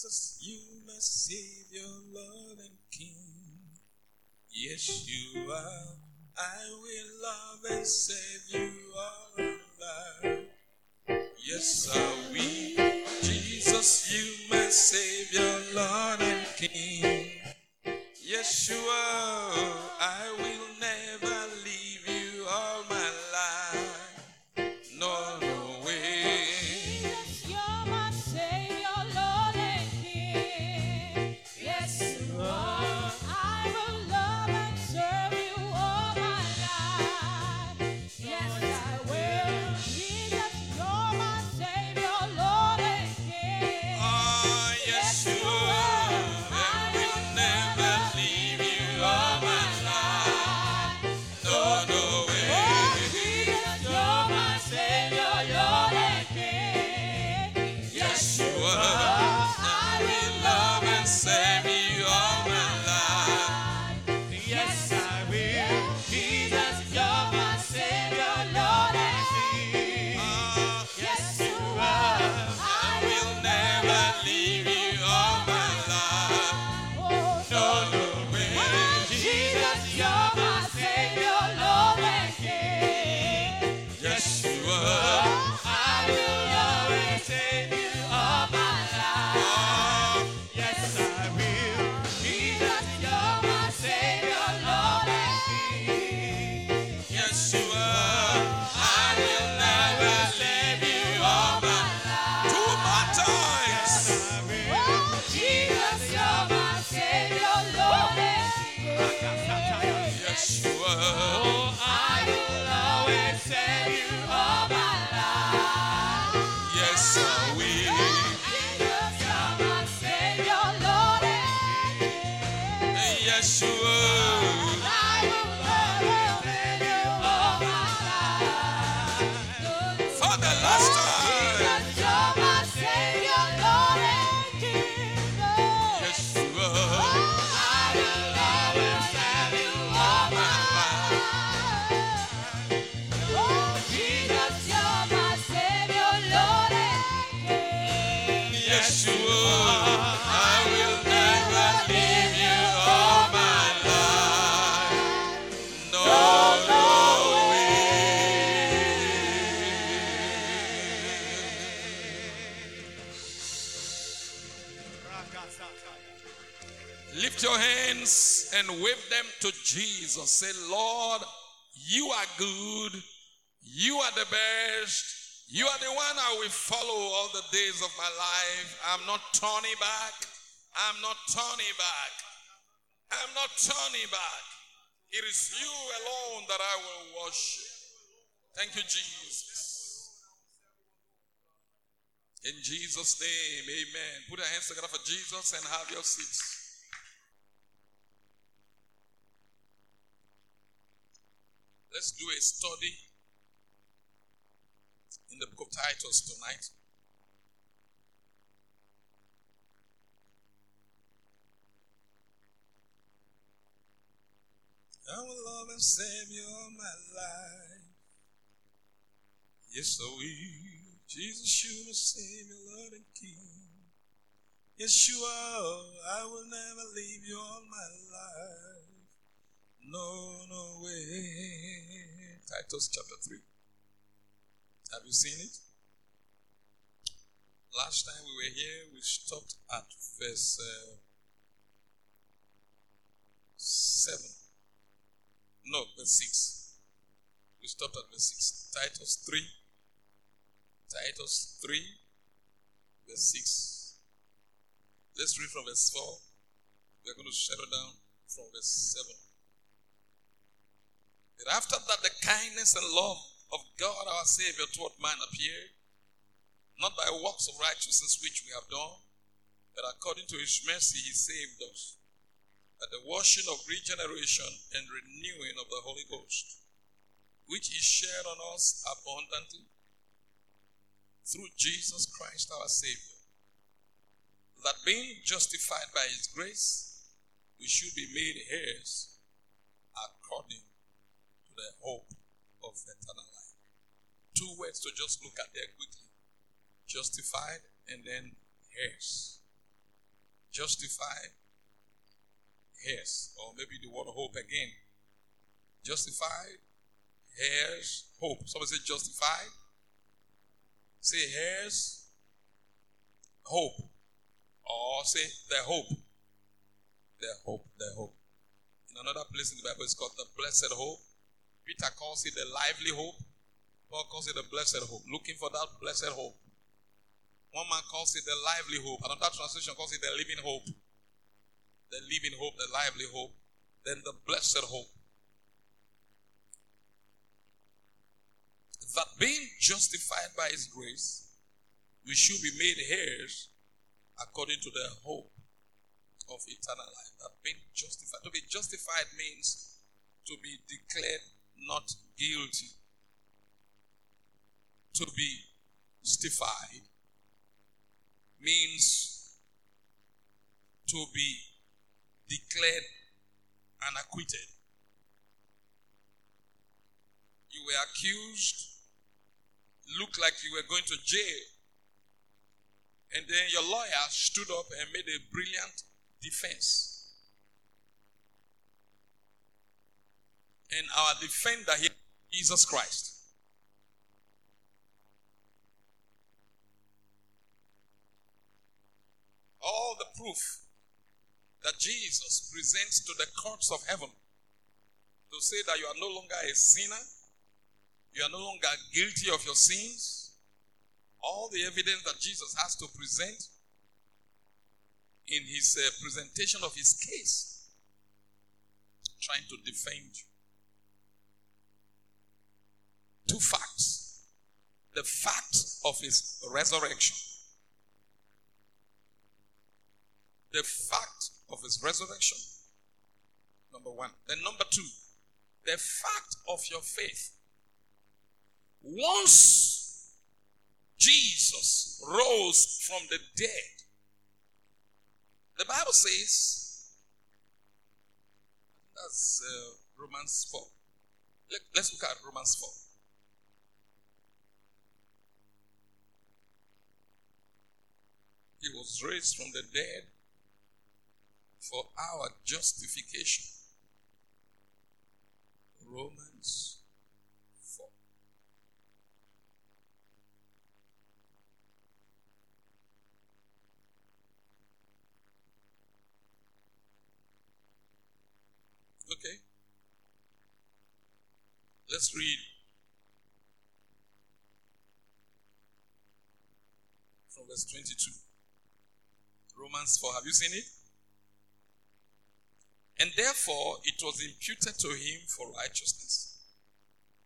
Jesus, you my Savior, Lord and King. Yes, you are. I will love and save you all my life. Yes, I will. Jesus, you my Savior, Lord and King. Yeshua, I will Jesus. Say, Lord, you are good. You are the best. You are the one I will follow all the days of my life. I'm not turning back. I'm not turning back. I'm not turning back. It is you alone that I will worship. Thank you, Jesus. In Jesus' name, amen. Put your hands together for Jesus and have your seats. Let's do a study in the book of Titus tonight. I will love and save you all my life. Yes, I will. Jesus, you save your Lord and King. Yes, you are. I will never leave you all my life. No, no way. Titus chapter 3. Have you seen it? Last time we were here, we stopped at verse uh, 7. No, verse 6. We stopped at verse 6. Titus 3. Titus 3, verse 6. Let's read from verse 4. We're going to settle down from verse 7. After that, the kindness and love of God our Savior toward man appeared, not by works of righteousness which we have done, but according to his mercy he saved us, by the washing of regeneration and renewing of the Holy Ghost, which he shared on us abundantly through Jesus Christ our Savior, that being justified by his grace, we should be made heirs according the hope of eternal life. Two words to just look at there quickly justified and then heirs. Justified heirs. Or maybe the word hope again. Justified heirs. Hope. Somebody say justified. Say heirs. Hope. Or say the hope. The hope. The hope. In another place in the Bible, it's called the blessed hope. Peter calls it the lively hope. Paul calls it the blessed hope. Looking for that blessed hope. One man calls it the lively hope. Another translation calls it the living hope. The living hope, the lively hope. Then the blessed hope. That being justified by his grace, we should be made heirs according to the hope of eternal life. That being justified. To be justified means to be declared not guilty. To be justified means to be declared and acquitted. You were accused, looked like you were going to jail, and then your lawyer stood up and made a brilliant defense. And our defender here, Jesus Christ. all the proof that Jesus presents to the courts of heaven to say that you are no longer a sinner, you are no longer guilty of your sins. All the evidence that Jesus has to present in his uh, presentation of his case, trying to defend you. Two facts the fact of his resurrection the fact of his resurrection. Number one. Then, number two, the fact of your faith. Once Jesus rose from the dead, the Bible says, that's uh, Romans 4. Let, let's look at Romans 4. He was raised from the dead for our justification. Romans 4. Okay. Let's read from verse 22. Romans 4. Have you seen it? And therefore, it was imputed to him for righteousness.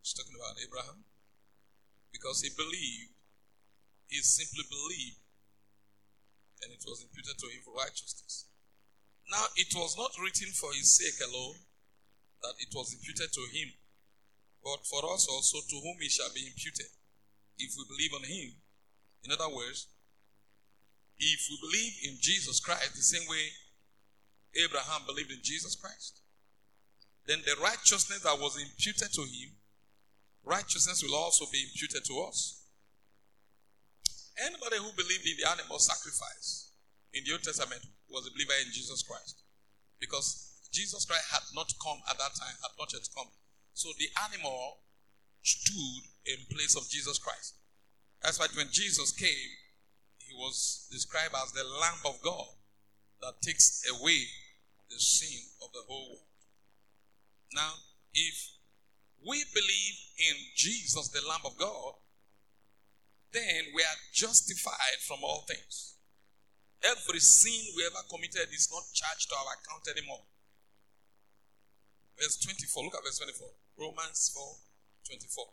He's talking about Abraham. Because he believed, he simply believed, and it was imputed to him for righteousness. Now, it was not written for his sake alone that it was imputed to him, but for us also to whom it shall be imputed, if we believe on him. In other words, if we believe in Jesus Christ the same way Abraham believed in Jesus Christ. Then the righteousness that was imputed to him, righteousness will also be imputed to us. Anybody who believed in the animal sacrifice in the Old Testament was a believer in Jesus Christ. Because Jesus Christ had not come at that time, had not yet come. So the animal stood in place of Jesus Christ. That's why when Jesus came, was described as the Lamb of God that takes away the sin of the whole world. Now, if we believe in Jesus, the Lamb of God, then we are justified from all things. Every sin we ever committed is not charged to our account anymore. Verse 24, look at verse 24. Romans 4 24.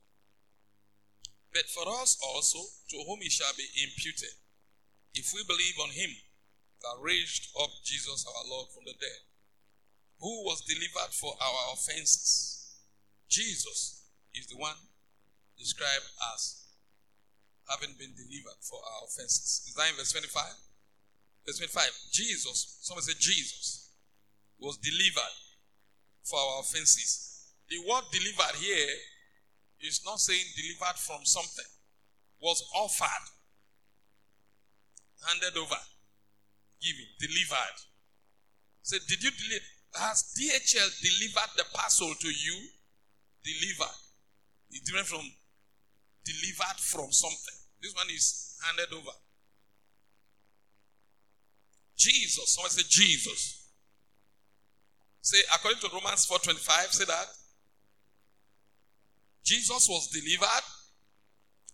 But for us also, to whom it shall be imputed, if we believe on him that raised up Jesus our Lord from the dead, who was delivered for our offenses. Jesus is the one described as having been delivered for our offenses. Is that in verse 25? Verse 25. Jesus, somebody say Jesus, was delivered for our offenses. The word delivered here is not saying delivered from something, was offered, handed over Given, delivered. Say, did you deliver? Has DHL delivered the parcel to you? Delivered. It's different from delivered from something. This one is handed over. Jesus. Someone say Jesus. Say, according to Romans 4:25, say that. Jesus was delivered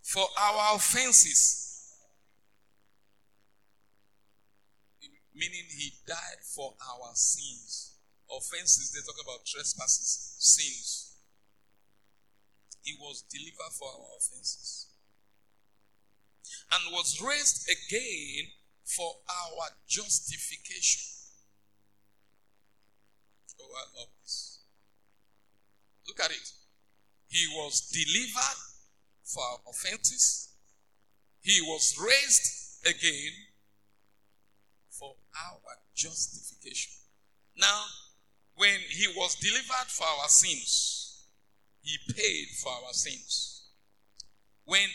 for our offenses. Meaning he died for our sins. Offenses, they talk about trespasses, sins. He was delivered for our offenses. And was raised again for our justification. Oh, I love this. Look at it. He was delivered for our offenses. He was raised again our justification. Now, when he was delivered for our sins, he paid for our sins. When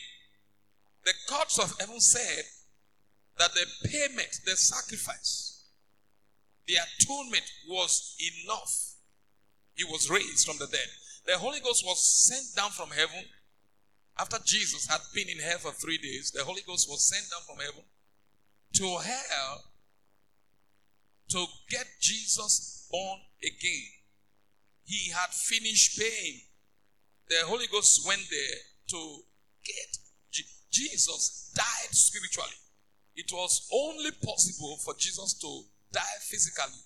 the courts of heaven said that the payment, the sacrifice, the atonement was enough, he was raised from the dead. The Holy Ghost was sent down from heaven after Jesus had been in hell for three days. The Holy Ghost was sent down from heaven to hell to get Jesus born again. He had finished paying. The Holy Ghost went there to get Je- Jesus died spiritually. It was only possible for Jesus to die physically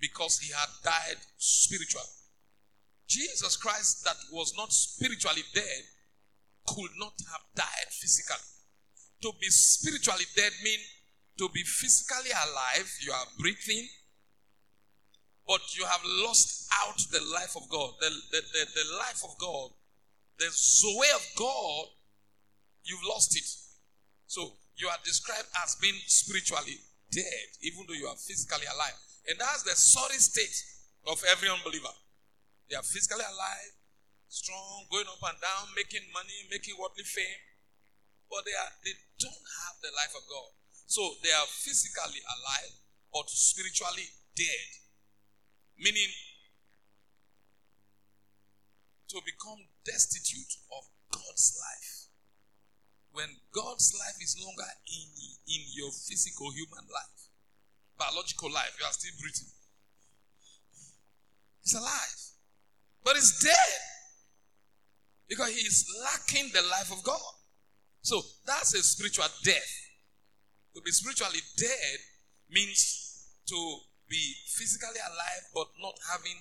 because he had died spiritually. Jesus Christ, that was not spiritually dead, could not have died physically. To be spiritually dead means to be physically alive, you are breathing, but you have lost out the life of God. The, the, the, the life of God, the Zoe of God, you've lost it. So you are described as being spiritually dead, even though you are physically alive. And that's the sorry state of every unbeliever. They are physically alive, strong, going up and down, making money, making worldly fame, but they are they don't have the life of God. So they are physically alive, but spiritually dead. Meaning to become destitute of God's life. When God's life is longer in, in your physical human life, biological life, you are still breathing. It's alive, but it's dead because he is lacking the life of God. So that's a spiritual death. To be spiritually dead means to be physically alive but not having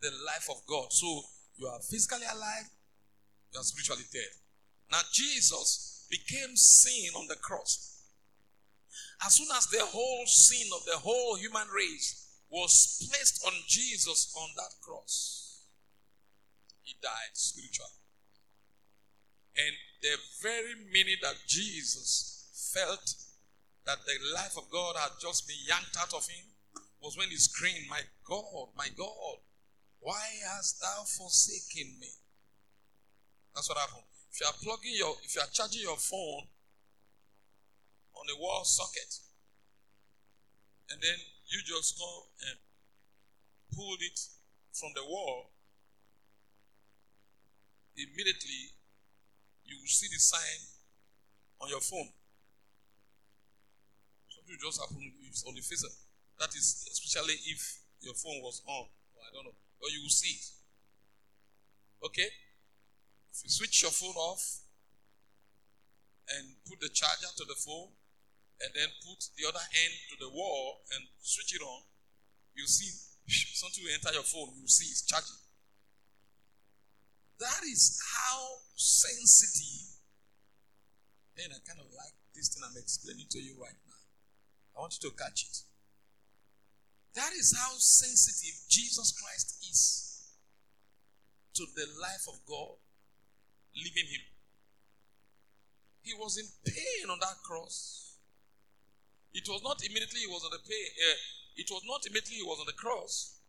the life of God. So you are physically alive, you are spiritually dead. Now Jesus became sin on the cross. As soon as the whole sin of the whole human race was placed on Jesus on that cross, he died spiritually. And the very minute that Jesus felt that the life of God had just been yanked out of him was when he screamed, My God, my God, why hast thou forsaken me? That's what happened. If you are plugging your, if you are charging your phone on a wall socket, and then you just go and pulled it from the wall, immediately you will see the sign on your phone. Will just happen on the face. That is especially if your phone was on. Or I don't know. Or you will see it. Okay? If you switch your phone off and put the charger to the phone and then put the other end to the wall and switch it on, you will see something will enter your phone. You will see it's charging. That is how sensitive. And I kind of like this thing I'm explaining to you right now. I want you to catch it. That is how sensitive Jesus Christ is to the life of God living him. He was in pain on that cross. It was not immediately he was on the pain. Uh, it was not immediately he was on the cross,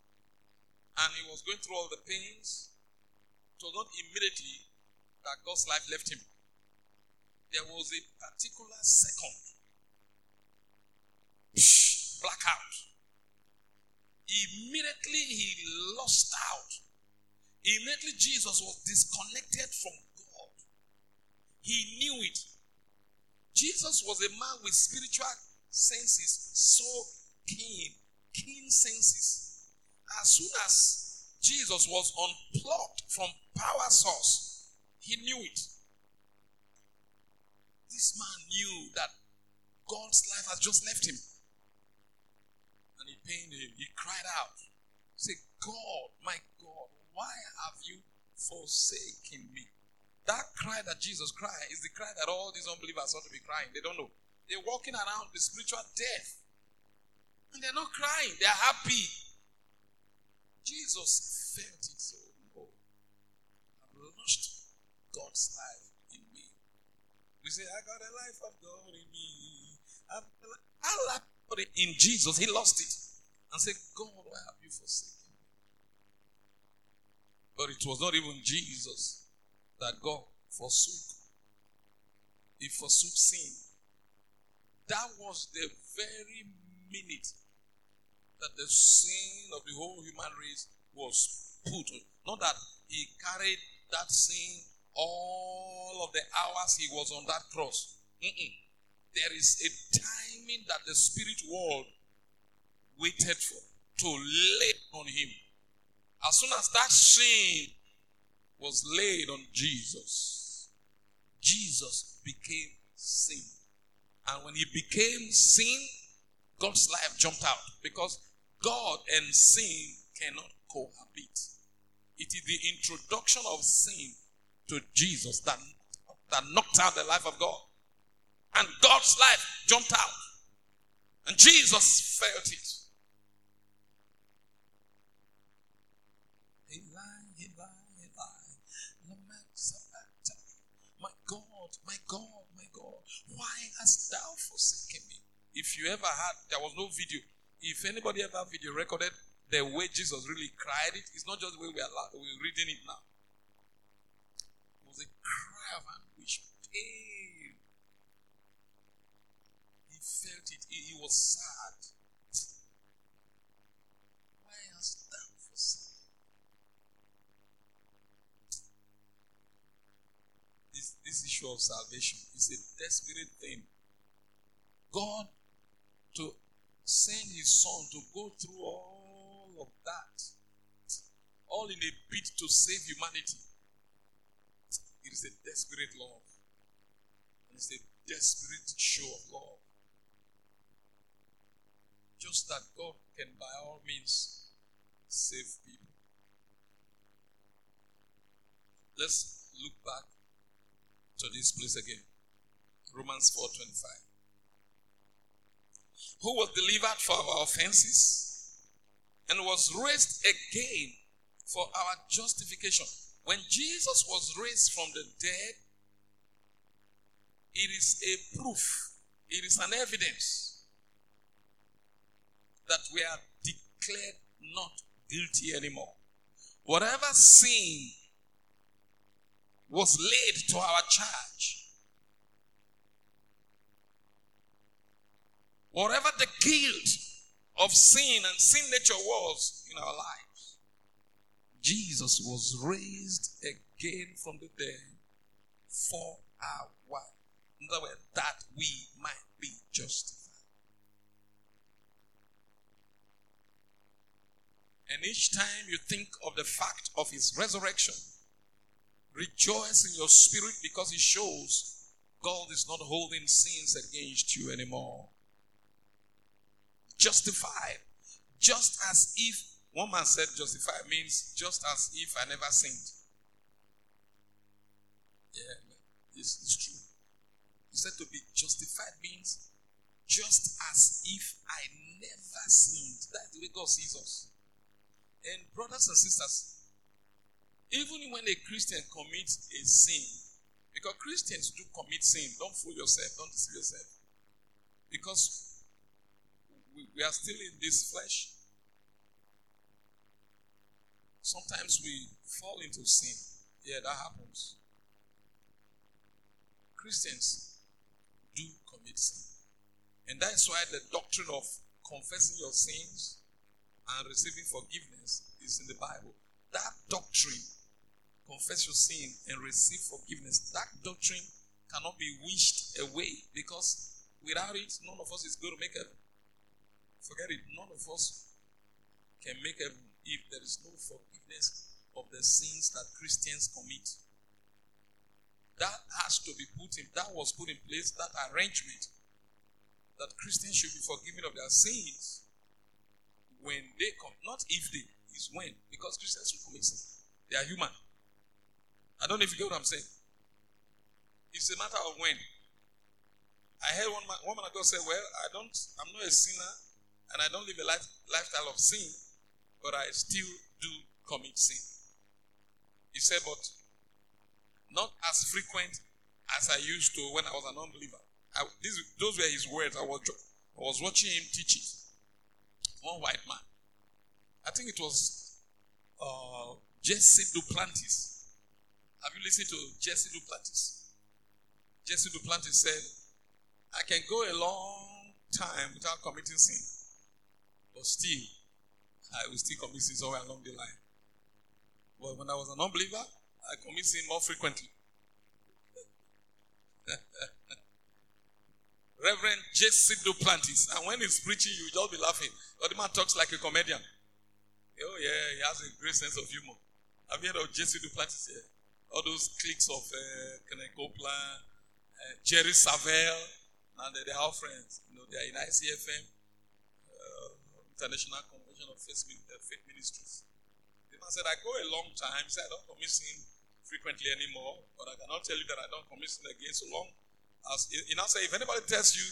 and he was going through all the pains. It was not immediately that God's life left him. There was a particular second. Blackout. Immediately he lost out. Immediately Jesus was disconnected from God. He knew it. Jesus was a man with spiritual senses so keen, keen senses. As soon as Jesus was unplugged from power source, he knew it. This man knew that God's life had just left him. And it pained him. He cried out. Say, God, my God, why have you forsaken me? That cry that Jesus cried is the cry that all these unbelievers ought to be crying. They don't know. They're walking around with spiritual death. And they're not crying, they're happy. Jesus felt it so. Oh, I've lost God's life in me. We say, I got a life of God in me. I've, I God in Jesus. He lost it. And said, God, why have you forsaken me? But it was not even Jesus that God forsook. He forsook sin. That was the very minute that the sin of the whole human race was put. Not that he carried that sin all of the hours he was on that cross. Mm-mm. There is a timing that the spirit world waited for to lay on him. As soon as that sin was laid on Jesus, Jesus became sin. And when he became sin, God's life jumped out because God and sin cannot cohabit. It is the introduction of sin to Jesus that, that knocked out the life of God. And God's life jumped out. And Jesus felt it. Eli, Eli, Eli, lama sabachthani. My God, my God, my God, why hast thou forsaken me? If you ever had, there was no video. If anybody ever video recorded the way Jesus really cried it, it's not just the way we are, we're reading it now. It was a cry of anguish, pain. Felt it. He, he was sad. Why hast thou forsaken? This, this issue of salvation is a desperate thing. God to send his son to go through all of that, all in a bid to save humanity. It is a desperate love. It's a desperate show of love. Just that God can, by all means, save people. Let's look back to this place again. Romans 4:25. Who was delivered for our offenses and was raised again for our justification. When Jesus was raised from the dead, it is a proof, it is an evidence that we are declared not guilty anymore. Whatever sin was laid to our charge, whatever the guilt of sin and sin nature was in our lives, Jesus was raised again from the dead for our in other words, that we might be justified. And each time you think of the fact of his resurrection, rejoice in your spirit because it shows God is not holding sins against you anymore. Justified, just as if one man said justified means just as if I never sinned. Yeah, it's, is true. He said to be justified means just as if I never sinned. That's the way God sees us. And brothers and sisters, even when a Christian commits a sin, because Christians do commit sin, don't fool yourself, don't deceive yourself. Because we, we are still in this flesh. Sometimes we fall into sin. Yeah, that happens. Christians do commit sin. And that's why the doctrine of confessing your sins and receiving forgiveness is in the Bible. That doctrine, confess your sin and receive forgiveness, that doctrine cannot be wished away because without it, none of us is going to make heaven. Forget it. None of us can make heaven if there is no forgiveness of the sins that Christians commit. That has to be put in, that was put in place, that arrangement that Christians should be forgiven of their sins when they come, not if they, is when, because Christians will commit sin. They are human. I don't know if you get what I'm saying. It's a matter of when. I heard one man, one man ago say, Well, I don't, I'm not a sinner and I don't live a life, lifestyle of sin, but I still do commit sin. He said, But not as frequent as I used to when I was an unbeliever. I, these, those were his words. I was, I was watching him teach it. One white man. I think it was uh, Jesse Duplantis. Have you listened to Jesse Duplantis? Jesse Duplantis said, I can go a long time without committing sin, but still, I will still commit sin somewhere along the line. But when I was an unbeliever, I commit sin more frequently. Reverend Jesse Duplantis. And when he's preaching, you just be laughing. But the man talks like a comedian. Oh, yeah, he has a great sense of humor. Have you heard of Jesse Duplantis here? All those cliques of uh, Copeland, uh, Jerry Savelle, and they're our friends. You know, they are in ICFM, uh, International Convention of Faith, uh, Faith Ministries. The man said, I go a long time. He said, I don't commit sin frequently anymore, but I cannot tell you that I don't commit sin again so long as you now say, if anybody tells you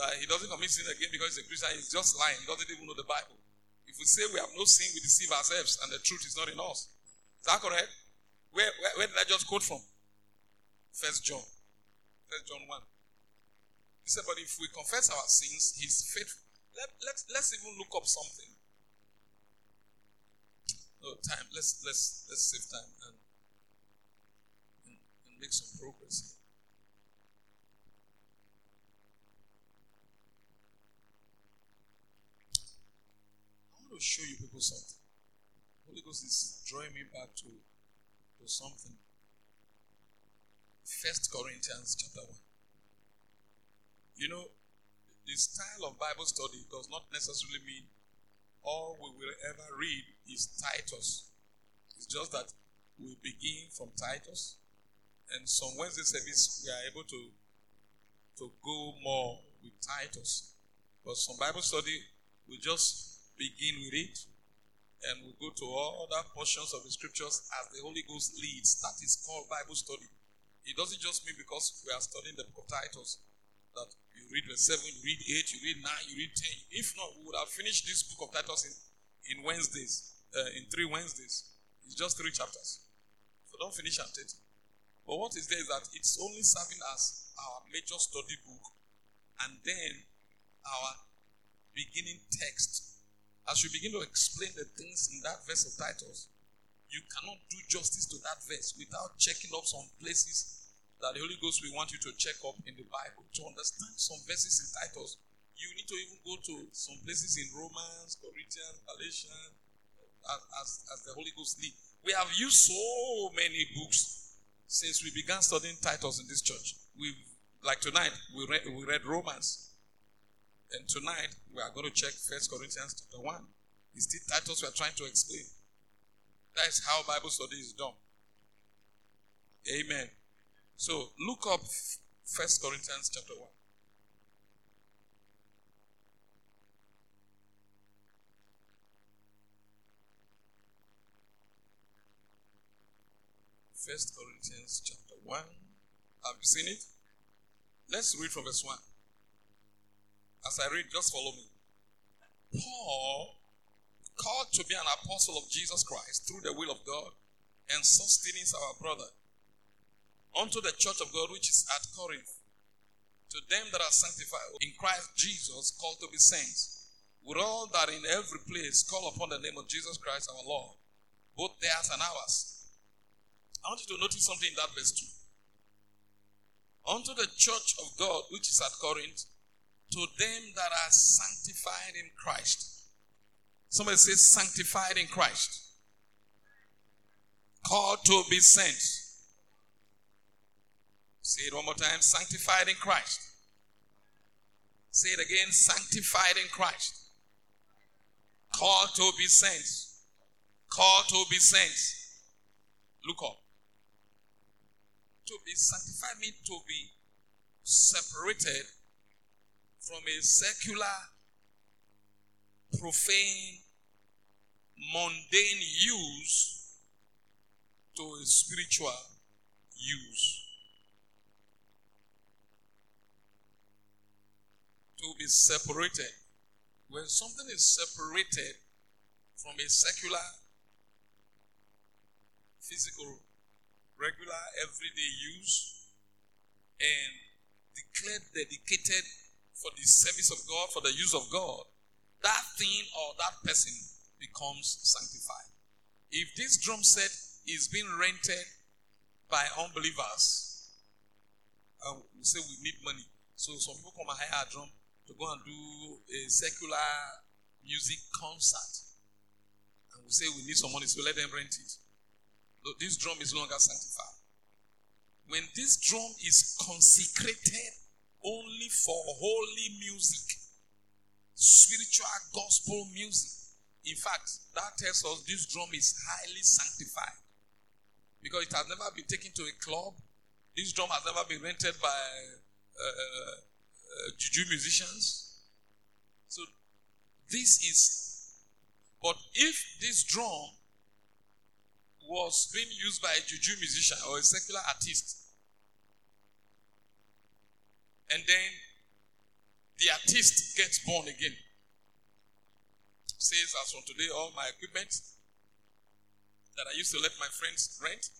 that he doesn't commit sin again because he's a Christian, he's just lying. He doesn't even know the Bible. If we say we have no sin, we deceive ourselves, and the truth is not in us. Is that correct? Where, where, where did I just quote from? First John. First John 1. He said, But if we confess our sins, he's faithful. Let, let, let's even look up something. No time. Let's let's let's save time and, and, and make some progress here. To show you people something. Holy Ghost is drawing me back to, to something. First Corinthians chapter 1. You know, the style of Bible study does not necessarily mean all we will ever read is Titus. It's just that we begin from Titus, and some Wednesday service we are able to to go more with Titus. But some Bible study we just begin with it, and we'll go to all other portions of the scriptures as the Holy Ghost leads. That is called Bible study. It doesn't just mean because we are studying the book of Titus that you read verse 7, you read 8, you read 9, you read 10. If not, we would have finished this book of Titus in, in Wednesdays, uh, in three Wednesdays. It's just three chapters. So don't finish at it. But what is there is that it's only serving as our major study book and then our beginning text as you begin to explain the things in that verse of Titus, you cannot do justice to that verse without checking up some places that the Holy Ghost will want you to check up in the Bible. To understand some verses in Titus, you need to even go to some places in Romans, Corinthians, Galatians, as, as, as the Holy Ghost lead. We have used so many books since we began studying Titus in this church. We've, like tonight we read, we read Romans. And tonight, we are going to check First Corinthians chapter 1. It's the Titus we are trying to explain. That is how Bible study is done. Amen. So look up First Corinthians chapter 1. First Corinthians chapter 1. Have you seen it? Let's read from verse 1. As I read, just follow me. Paul, called to be an apostle of Jesus Christ through the will of God, and Sosthenes our brother, unto the church of God which is at Corinth, to them that are sanctified in Christ Jesus, called to be saints, with all that in every place call upon the name of Jesus Christ our Lord, both theirs and ours. I want you to notice something in that verse 2. Unto the church of God which is at Corinth, to them that are sanctified in Christ. Somebody says sanctified in Christ. Called to be sent. Say it one more time. Sanctified in Christ. Say it again. Sanctified in Christ. Called to be sent. Called to be sent. Look up. To be sanctified means to be separated from a secular, profane, mundane use to a spiritual use. To be separated. When something is separated from a secular, physical, regular, everyday use, and declared dedicated for the service of God, for the use of God, that thing or that person becomes sanctified. If this drum set is being rented by unbelievers, and we say we need money, so some people come and hire a drum to go and do a secular music concert, and we say we need some money, so let them rent it. This drum is no longer sanctified. When this drum is consecrated only for holy music, spiritual gospel music. In fact, that tells us this drum is highly sanctified because it has never been taken to a club. This drum has never been rented by uh, uh, juju musicians. So, this is. But if this drum was being used by a juju musician or a secular artist, and then the artist gets born again. Says, as from today, all my equipment that I used to let my friends rent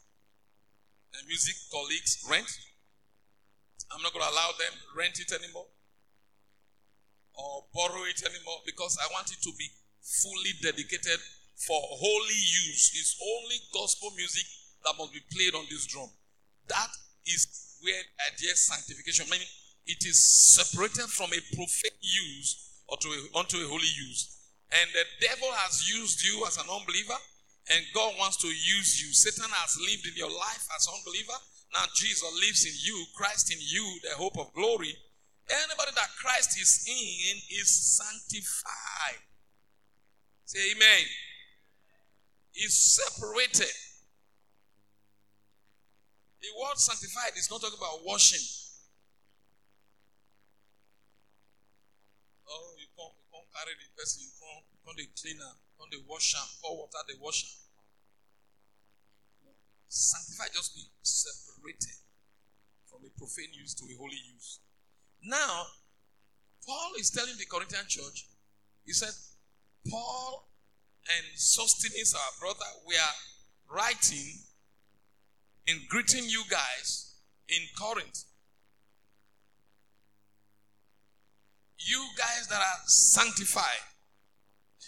and music colleagues rent, I'm not going to allow them rent it anymore or borrow it anymore because I want it to be fully dedicated for holy use. It's only gospel music that must be played on this drum. That is where I idea sanctification, meaning it is separated from a profane use or to a, unto a holy use. And the devil has used you as an unbeliever, and God wants to use you. Satan has lived in your life as an unbeliever. Now Jesus lives in you, Christ in you, the hope of glory. Anybody that Christ is in is sanctified. Say amen. Is separated. The word sanctified is not talking about washing. Carry the person, you can't, the cleaner, can't the wash am, pour water, the washer. Sanctify, just be separated from a profane use to a holy use. Now, Paul is telling the Corinthian church, he said, Paul and Sosthenes, our brother, we are writing and greeting you guys in Corinth. You guys that are sanctified,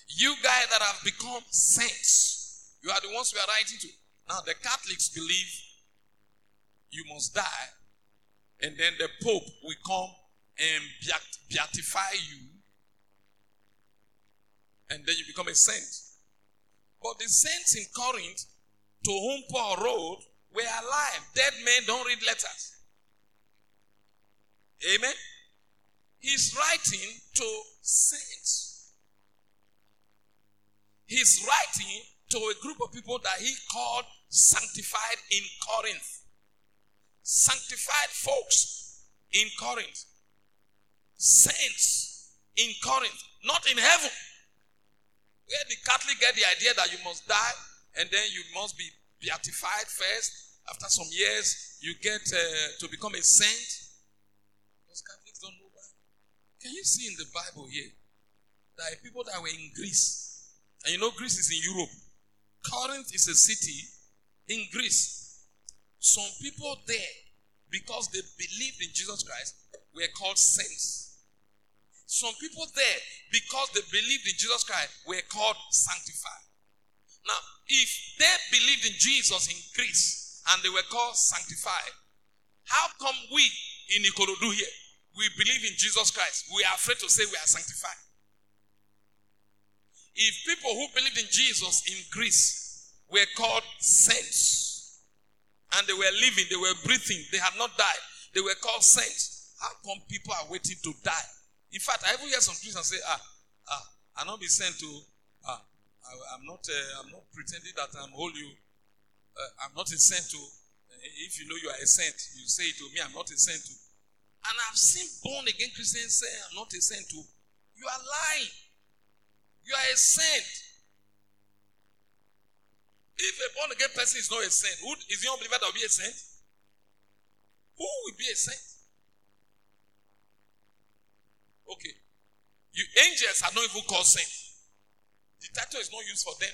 you guys that have become saints, you are the ones we are writing to. Now, the Catholics believe you must die, and then the Pope will come and beatify you, and then you become a saint. But the saints in Corinth, to whom Paul wrote, were alive. Dead men don't read letters. Amen. He's writing to saints. He's writing to a group of people that he called sanctified in Corinth. Sanctified folks in Corinth. Saints in Corinth, not in heaven. Where the Catholic get the idea that you must die and then you must be beatified first. After some years, you get uh, to become a saint. Those Catholics don't know Bible. Can you see in the Bible here that people that were in Greece, and you know Greece is in Europe. Corinth is a city in Greece. Some people there, because they believed in Jesus Christ, were called saints. Some people there, because they believed in Jesus Christ, were called sanctified. Now, if they believed in Jesus in Greece and they were called sanctified, how come we in Ikorodu here, we believe in Jesus Christ, we are afraid to say we are sanctified? if people who believed in Jesus in Greece were called saints and they were living, they were breathing, they had not died, they were called saints, how come people are waiting to die? In fact, I even hear some Christians say, ah, ah, I'll not be sent to, ah, I, am not, uh, I'm not pretending that I'm holy. Uh, I'm not a saint to, uh, if you know you are a saint, you say to me, I'm not a saint to. And I've seen born again Christians say, I'm not a saint to. You are lying. You are a saint. If a born again person is not a saint, who is the unbeliever that will be a saint? Who will be a saint? Okay. You angels are not even called saints. The title is not used for them.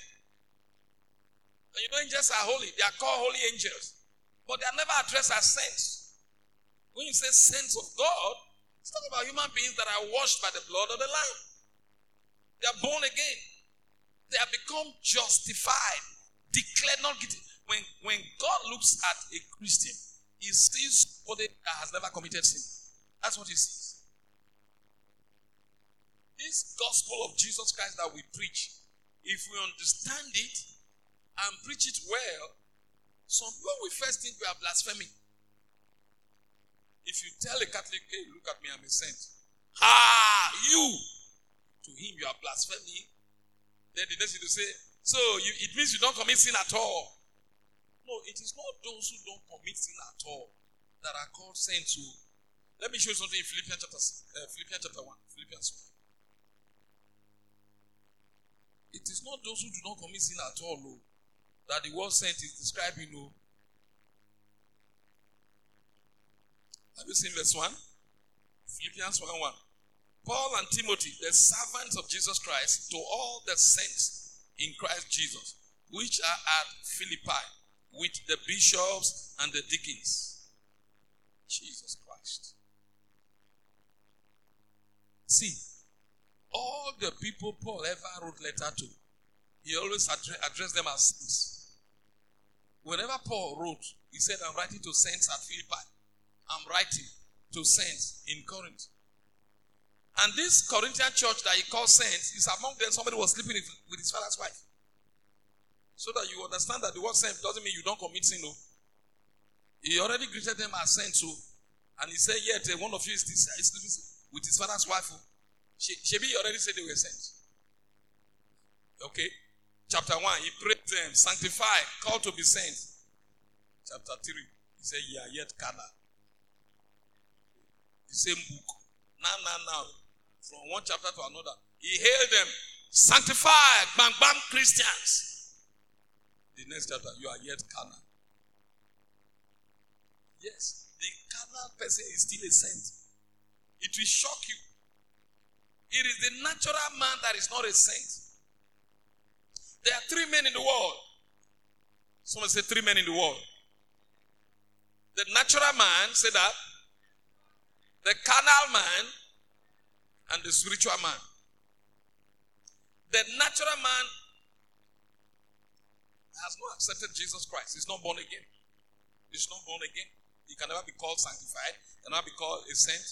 And you know, angels are holy. They are called holy angels. But they are never addressed as saints. When you say saints of God, it's talking about human beings that are washed by the blood of the Lamb. They are born again. They have become justified, declared not guilty. When, when God looks at a Christian, he sees somebody that has never committed sin. That's what he sees. This gospel of Jesus Christ that we preach, if we understand it and preach it well, some people will first think we are blaspheming. If you tell a Catholic, hey, look at me, I'm a saint. Ah, you! To him, you are blaspheming. Then the next thing to say, so you, it means you don't commit sin at all. No, it is not those who don't commit sin at all that are called saints. Who, let me show you something in Philippians chapter, uh, Philippians chapter 1. Philippians 1. It is not those who do not commit sin at all, no, that the word saint is describing. No. Have you seen verse 1? Philippians 1 1. Paul and Timothy, the servants of Jesus Christ, to all the saints in Christ Jesus, which are at Philippi, with the bishops and the deacons. Jesus Christ. See, all the people Paul ever wrote letter to, he always addressed them as saints. Whenever Paul wrote, he said, I'm writing to saints at Philippi. I'm writing to saints in Corinth. And this Corinthian church that he calls saints is among them somebody was sleeping with his father's wife. So that you understand that the word saint doesn't mean you don't commit sin. No. He already greeted them as saints. So, and he said, Yet one of you is sleeping with his father's wife. Oh. Shebi already said they were saints. Okay. Chapter 1, he prayed them, sanctify, called to be saints. Chapter 3, he said, Ye are yet carnal. Same book. Now, now, now from one chapter to another. He hailed them, sanctified, bang bang Christians. The next chapter, you are yet carnal. Yes, the carnal person is still a saint. It will shock you. It is the natural man that is not a saint. There are three men in the world. Someone say three men in the world. The natural man, say that. The carnal man, and the spiritual man. The natural man has not accepted Jesus Christ. He's not born again. He's not born again. He can never be called sanctified, cannot be called a saint.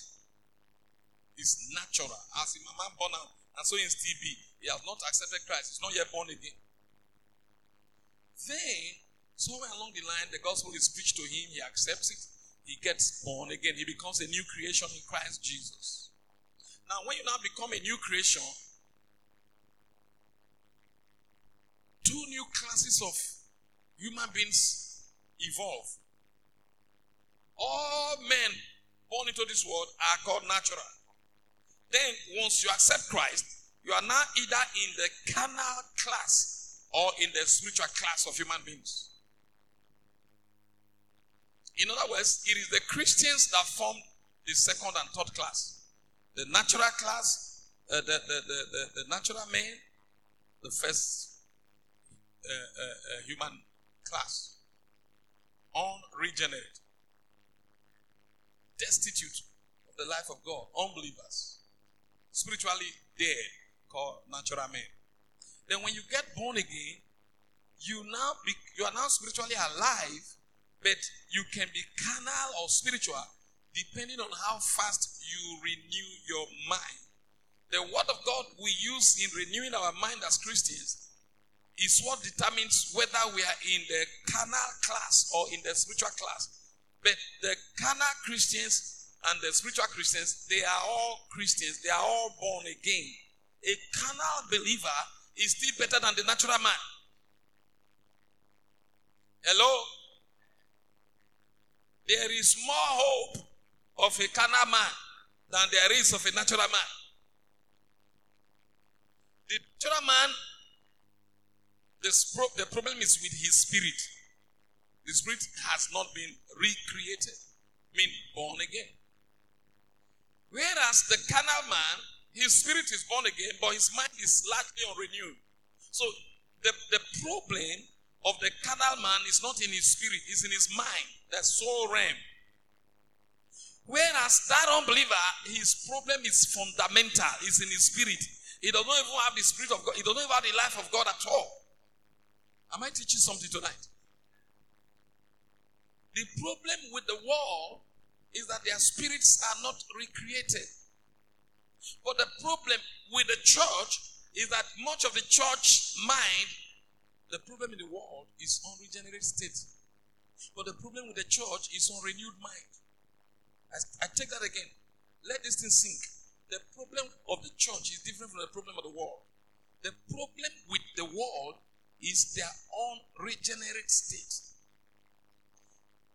It's natural. As my man born out, and so in Steve he has not accepted Christ. He's not yet born again. Then, somewhere along the line, the gospel is preached to him. He accepts it. He gets born again. He becomes a new creation in Christ Jesus. Now, when you now become a new creation, two new classes of human beings evolve. All men born into this world are called natural. Then, once you accept Christ, you are now either in the carnal class or in the spiritual class of human beings. In other words, it is the Christians that form the second and third class. The natural class, uh, the, the, the, the, the natural man, the first uh, uh, uh, human class, unregenerate, destitute of the life of God, unbelievers, spiritually dead, called natural man. Then when you get born again, you now be, you are now spiritually alive, but you can be carnal or spiritual depending on how fast you renew your mind. The word of God we use in renewing our mind as Christians is what determines whether we are in the carnal class or in the spiritual class. But the carnal Christians and the spiritual Christians, they are all Christians. They are all born again. A carnal believer is still better than the natural man. Hello? There is more hope of a carnal man than there is of a natural man. The natural man, the, problem is with his spirit. The spirit has not been recreated, mean born again. Whereas the carnal man, his spirit is born again, but his mind is largely unrenewed. So the, the problem of the carnal man is not in his spirit, it's in his mind, the soul realm. Whereas that unbeliever, his problem is fundamental, it's in his spirit. He does not even have the spirit of God, he does not even have the life of God at all. Am I teaching something tonight? The problem with the world is that their spirits are not recreated. But the problem with the church is that much of the church mind, the problem in the world is unregenerate state. But the problem with the church is unrenewed mind. I, I take that again. Let this thing sink. The problem of the church is different from the problem of the world. The problem with the world is their unregenerate state.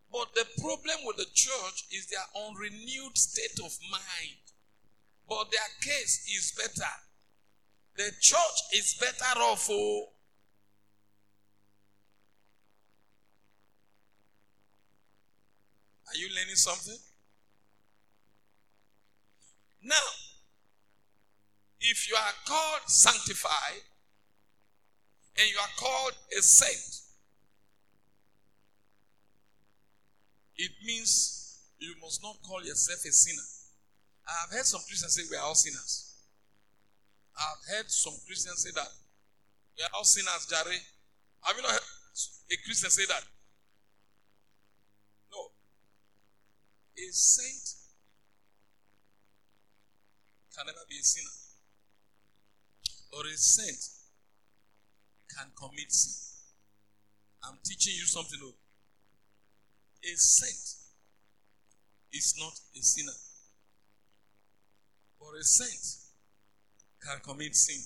But the problem with the church is their unrenewed state of mind. But their case is better. The church is better off. Oh. Are you learning something? Now, if you are called sanctified and you are called a saint, it means you must not call yourself a sinner. I have heard some Christians say we are all sinners. I have heard some Christians say that we are all sinners, Jare. Have you not heard a Christian say that? No. A saint can never be a sinner. Or a saint can commit sin. I'm teaching you something. Though. A saint is not a sinner. Or a saint can commit sin.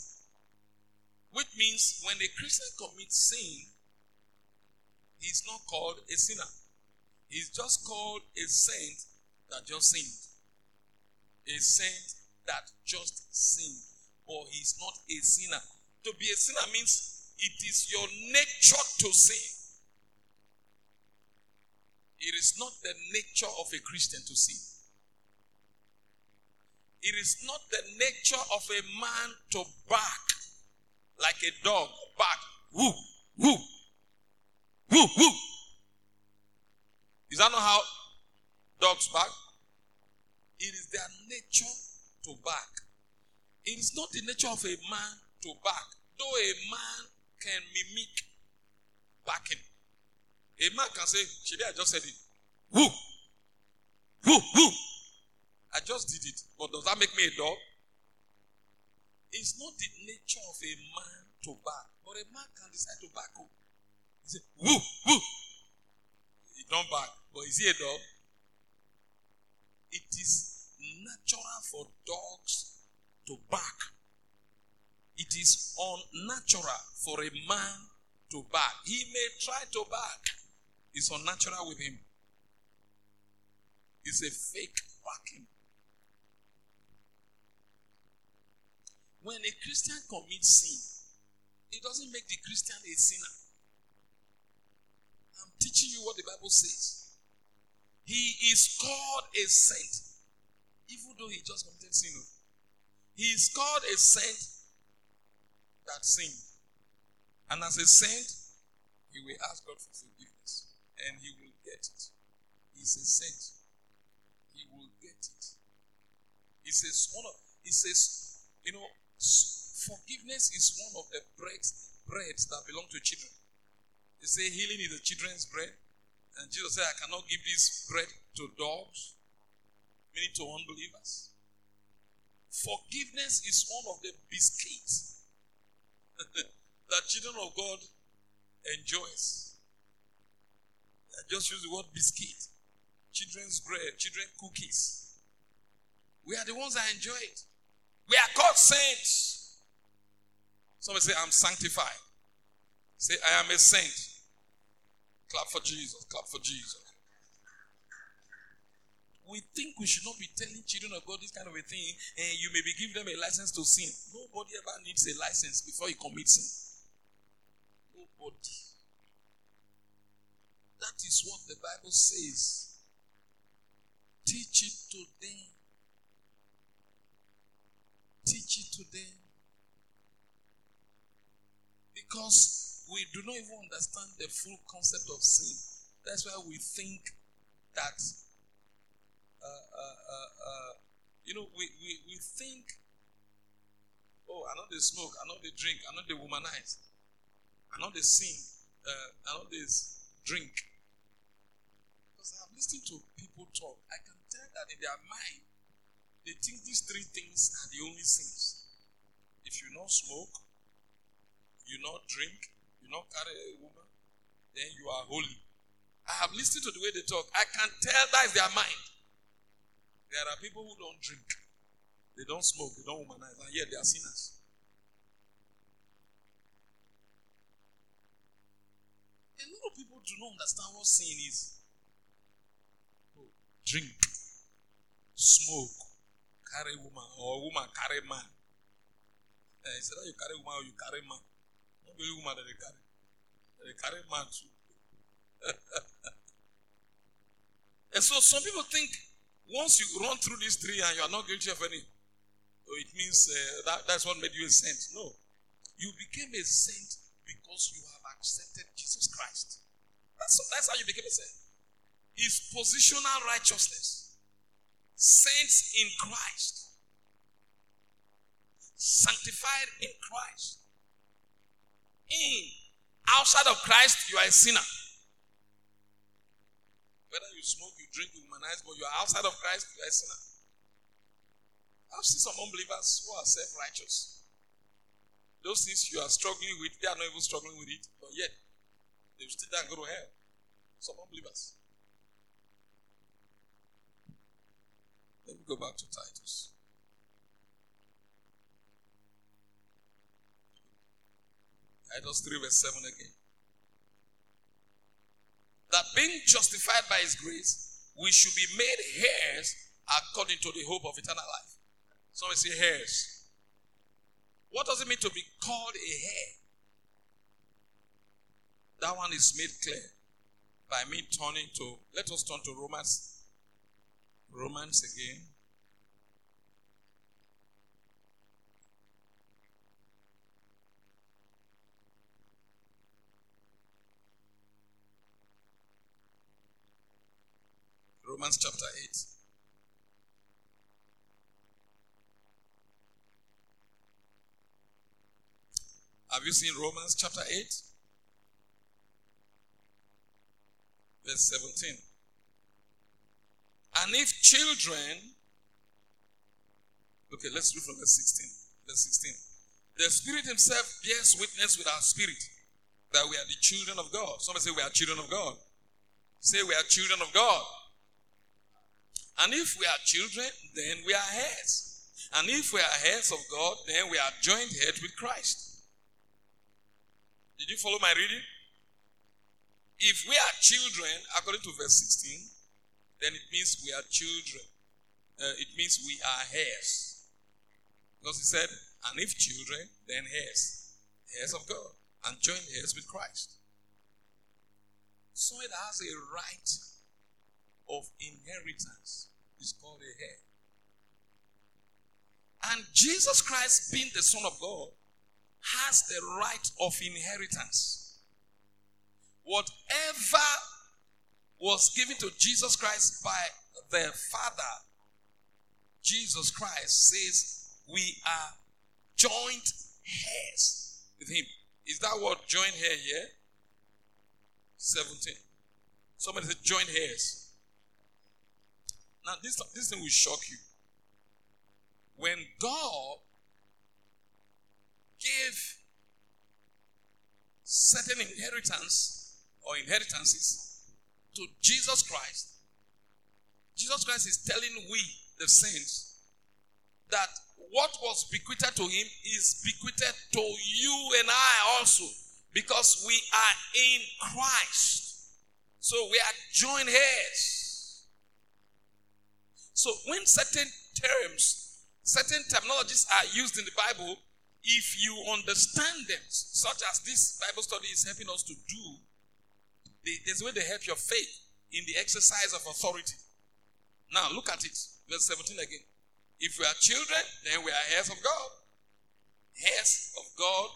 Which means when a Christian commits sin, he's not called a sinner. He's just called a saint that just sinned. A saint that just sinned. But he's not a sinner. To be a sinner means it is your nature to sin. It is not the nature of a Christian to sin. It is not the nature of a man to bark like a dog. Bark. Woo, woo, woo, woo. Is that not how dogs bark? It is their nature to bark. It is not the nature of a man to bark, though a man can mimic barking. A man can say, Shibi, I just said it. Woo! Woo! Woo! I just did it. But does that make me a dog? It's not the nature of a man to bark. But a man can decide to bark. Oh. He say, woo! Woo! He don't bark. But is he a dog? It is natural for dogs to bark. It is unnatural for a man to bark. He may try to bark. It's unnatural with him. It's a fake barking. When a Christian commits sin, it doesn't make the Christian a sinner. I'm teaching you what the Bible says. He is called a saint, even though he just committed sin. Oh. He is called a saint that sinned. And as a saint, he will ask God for forgiveness and he will get it. He's a saint. He will get it. He says, one of, he says, you know, forgiveness is one of the breads, breads that belong to children. They say healing is the children's bread. And Jesus said, I cannot give this bread to dogs, meaning to unbelievers. Forgiveness is one of the biscuits that children of God enjoys. I just use the word biscuit. Children's bread, children cookies. We are the ones that enjoy it. We are called saints. Somebody say, I'm sanctified. Say, I am a saint. Clap for Jesus. Clap for Jesus. We think we should not be telling children of God this kind of a thing, and you may be giving them a license to sin. Nobody ever needs a license before he commits sin. Nobody. That is what the Bible says. Teach it to them. Teach it to them. Because we do not even understand the full concept of sin. That's why we think that, uh, uh, uh, uh you know, we, we, we think, oh, I know they smoke, I know they drink, I know they womanize, I know they sing, uh, I know they drink. Because I've listened to people talk, I can tell that in their mind, they think these three things are the only sins. If you not smoke, you not drink, you not carry a woman, then you are holy. I have listened to the way they talk. I can tell that is their mind. There are people who don't drink, they don't smoke, they don't womanize, and yet they are sinners. A lot of people do not understand what sin is. Oh, drink, smoke, carry woman, or woman carry man. Uh, is that you carry woman or you carry man? And so some people think once you run through these three and you are not guilty of any, so it means uh, that, that's what made you a saint. No. You became a saint because you have accepted Jesus Christ. That's, that's how you became a saint. Is positional righteousness. Saints in Christ. Sanctified in Christ. In. Outside of Christ, you are a sinner. Whether you smoke, you drink, you womanize, but you are outside of Christ, you are a sinner. I've seen some unbelievers who are self righteous. Those things you are struggling with, they are not even struggling with it, but yet they still don't go to hell. Some unbelievers. Let me go back to Titus. Titus 3, verse 7 again. That being justified by his grace, we should be made heirs according to the hope of eternal life. Somebody say heirs. What does it mean to be called a heir? That one is made clear by me turning to, let us turn to Romans. Romans again. Romans chapter 8. Have you seen Romans chapter 8? Verse 17. And if children, okay, let's read from verse 16. Verse 16. The Spirit Himself bears witness with our spirit that we are the children of God. Somebody say, We are children of God. Say, We are children of God. And if we are children, then we are heirs. And if we are heirs of God, then we are joint heads with Christ. Did you follow my reading? If we are children, according to verse 16, then it means we are children. Uh, it means we are heirs. Because he said, and if children, then heirs. Heirs of God. And joint heirs with Christ. So it has a right of inheritance is called a heir. And Jesus Christ, being the Son of God, has the right of inheritance. Whatever was given to Jesus Christ by the Father, Jesus Christ says we are joint heirs with Him. Is that what joint hair here? 17. Somebody said joint heirs. Now, this, this thing will shock you. when God gave certain inheritance or inheritances to Jesus Christ, Jesus Christ is telling we, the saints, that what was bequeathed to him is bequeathed to you and I also because we are in Christ. So we are joint heirs. So when certain terms, certain terminologies are used in the Bible, if you understand them, such as this Bible study is helping us to do, they, there's a way they help your faith in the exercise of authority. Now look at it, verse 17 again. If we are children, then we are heirs of God. Heirs of God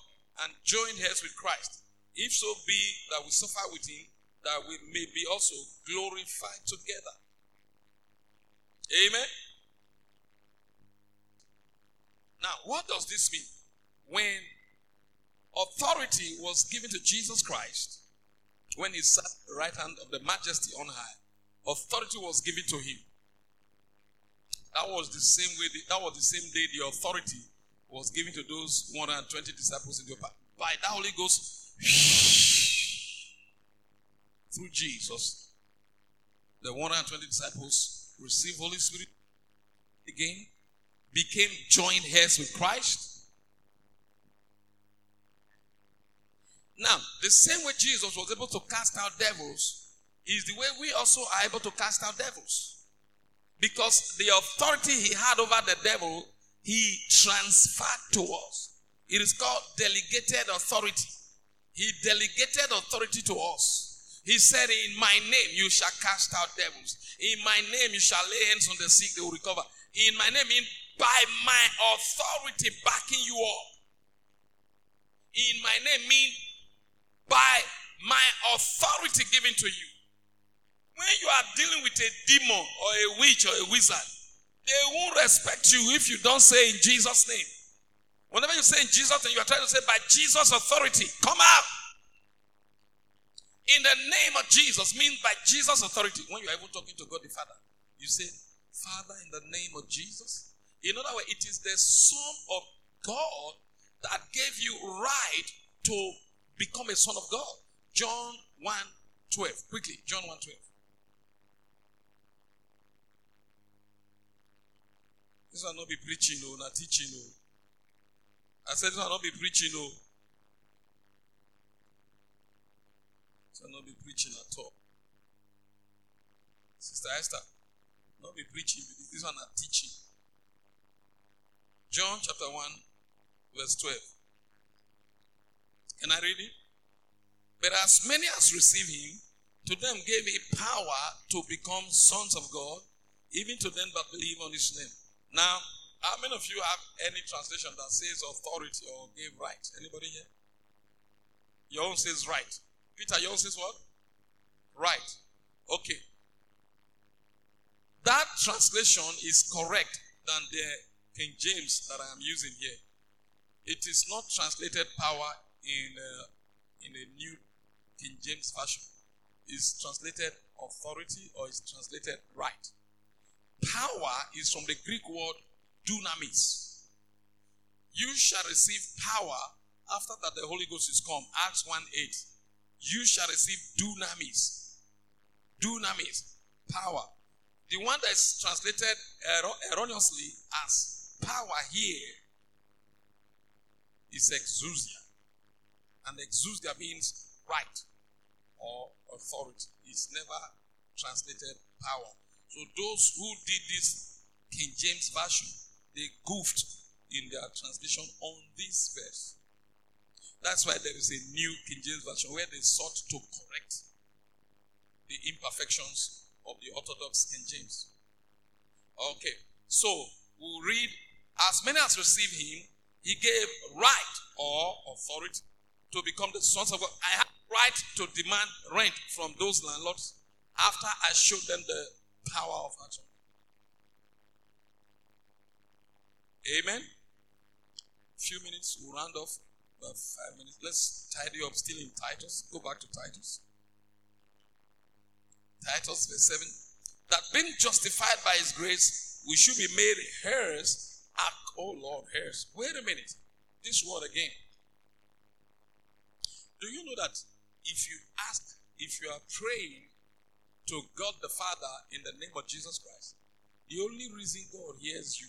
and joint heirs with Christ. If so be that we suffer with him, that we may be also glorified together. Amen. Now, what does this mean? When authority was given to Jesus Christ, when he sat at the right hand of the majesty on high, authority was given to him. That was the same way, that was the same day the authority was given to those 120 disciples in the upper. By the Holy Ghost, through Jesus, the 120 disciples received Holy Spirit again, became joint heirs with Christ. Now, the same way Jesus was able to cast out devils is the way we also are able to cast out devils. Because the authority he had over the devil, he transferred to us. It is called delegated authority. He delegated authority to us. He said, In my name you shall cast out devils. In my name you shall lay hands on the sick, they will recover. In my name, in by my authority backing you up. In my name mean by my authority given to you. When you are dealing with a demon or a witch or a wizard, they won't respect you if you don't say in Jesus' name. Whenever you say in Jesus' name, you are trying to say by Jesus' authority, come out. In the name of Jesus means by Jesus' authority. When you are even talking to God the Father, you say, Father, in the name of Jesus. In other words, it is the Son of God that gave you right to become a son of God. John 1 12. Quickly, John 1 12. This will not be preaching, no, not teaching, no. I said this will not be preaching, no. Will not be preaching at all. Sister Esther, not be preaching, this one not teaching. John chapter 1, verse 12. Can I read it? But as many as receive him, to them gave he power to become sons of God, even to them that believe on his name. Now, how many of you have any translation that says authority or gave right? Anybody here? Your own says right. Peter, own says what? Right. Okay. That translation is correct than the King James that I am using here. It is not translated power in a, in a new King James version. It's translated authority or it's translated right. Power is from the Greek word dunamis. You shall receive power after that the Holy Ghost is come. Acts 1 8. You shall receive dunamis. Dunamis. Power. The one that is translated erroneously as power here is exousia. And exousia means right or authority. It's never translated power. So those who did this King James version, they goofed in their translation on this verse. That's why there is a new King James version where they sought to correct the imperfections of the Orthodox King James. Okay, so we'll read as many as receive him, he gave right or authority to become the sons of God. I have right to demand rent from those landlords after I showed them the power of action. Amen. Few minutes, we'll round off. About five minutes. Let's tidy up still in Titus. Go back to Titus. Titus verse 7. That being justified by his grace, we should be made heirs Oh Lord, heirs. Wait a minute. This word again. Do you know that if you ask, if you are praying to God the Father in the name of Jesus Christ, the only reason God hears you,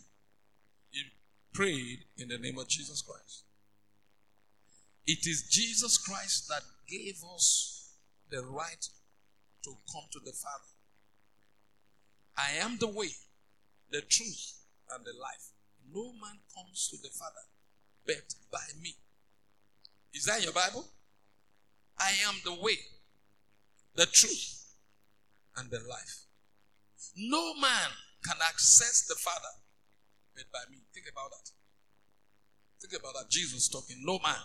you prayed in the name of Jesus Christ. It is Jesus Christ that gave us the right to come to the Father. I am the way, the truth, and the life. No man comes to the Father but by me. Is that your Bible? I am the way, the truth, and the life. No man can access the Father but by me. Think about that. Think about that. Jesus talking. No man.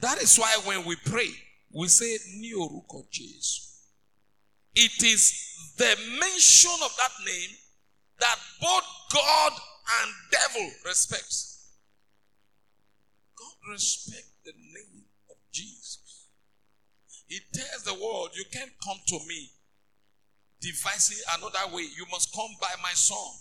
That is why when we pray, we say Nioruko Jesus. It is the mention of that name that both God and devil respects. God respect the name of Jesus. He tells the world, you can't come to me devising another way. You must come by my son,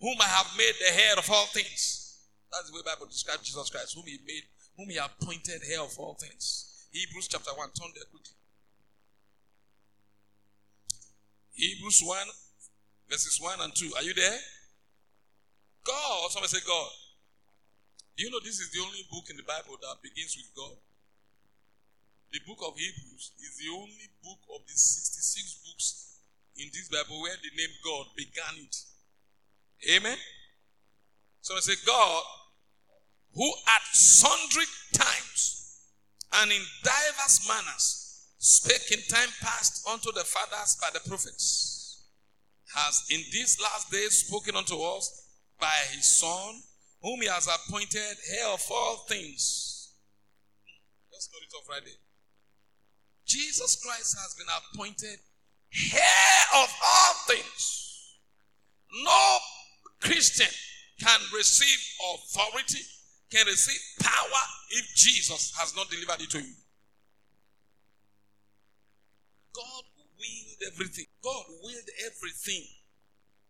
whom I have made the head of all things. That's the way Bible describes Jesus Christ, whom he made, whom he appointed heir of all things. Hebrews chapter 1, turn there quickly. Hebrews 1, verses 1 and 2. Are you there? God, somebody say God. Do you know this is the only book in the Bible that begins with God? The book of Hebrews is the only book of the 66 books in this Bible where the name God began it. Amen? So I say, God, who at sundry times and in diverse manners spake in time past unto the fathers by the prophets, has in these last days spoken unto us by his Son, whom he has appointed heir of all things. Let's note it off right there. Jesus Christ has been appointed heir of all things. No Christian can receive authority, can receive power if Jesus has not delivered it to you. God willed everything. God willed everything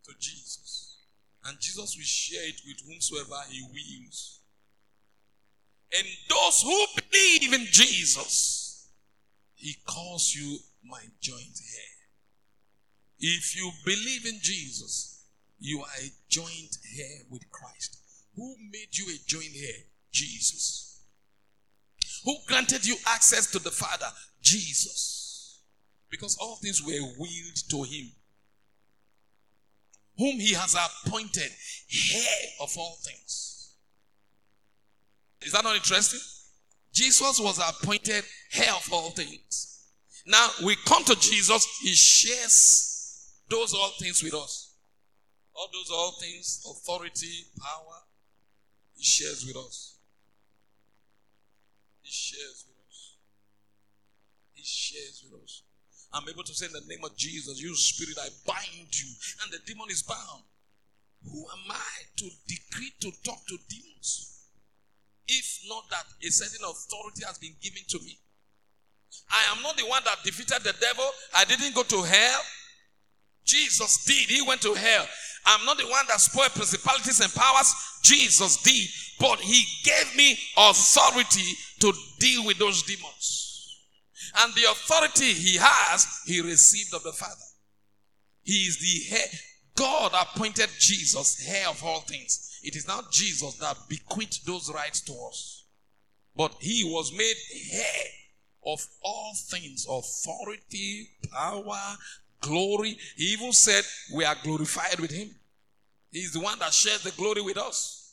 to Jesus. And Jesus will share it with whomsoever he wills. And those who believe in Jesus, he calls you my joint heir. If you believe in Jesus, you are a joint heir with Christ. Who made you a joint heir? Jesus. Who granted you access to the Father? Jesus. Because all things were willed to him. Whom he has appointed heir of all things. Is that not interesting? Jesus was appointed heir of all things. Now we come to Jesus, he shares those all things with us. All those all things, authority, power, shares with us. He shares with us. He shares with us. I'm able to say in the name of Jesus, you spirit, I bind you, and the demon is bound. Who am I to decree to talk to demons? If not that a certain authority has been given to me. I am not the one that defeated the devil. I didn't go to hell. Jesus did. He went to hell. I'm not the one that spoiled principalities and powers. Jesus did. But he gave me authority to deal with those demons. And the authority he has, he received of the Father. He is the head. God appointed Jesus heir of all things. It is not Jesus that bequeathed those rights to us. But he was made heir of all things authority, power, glory. He even said we are glorified with him. He's the one that shares the glory with us.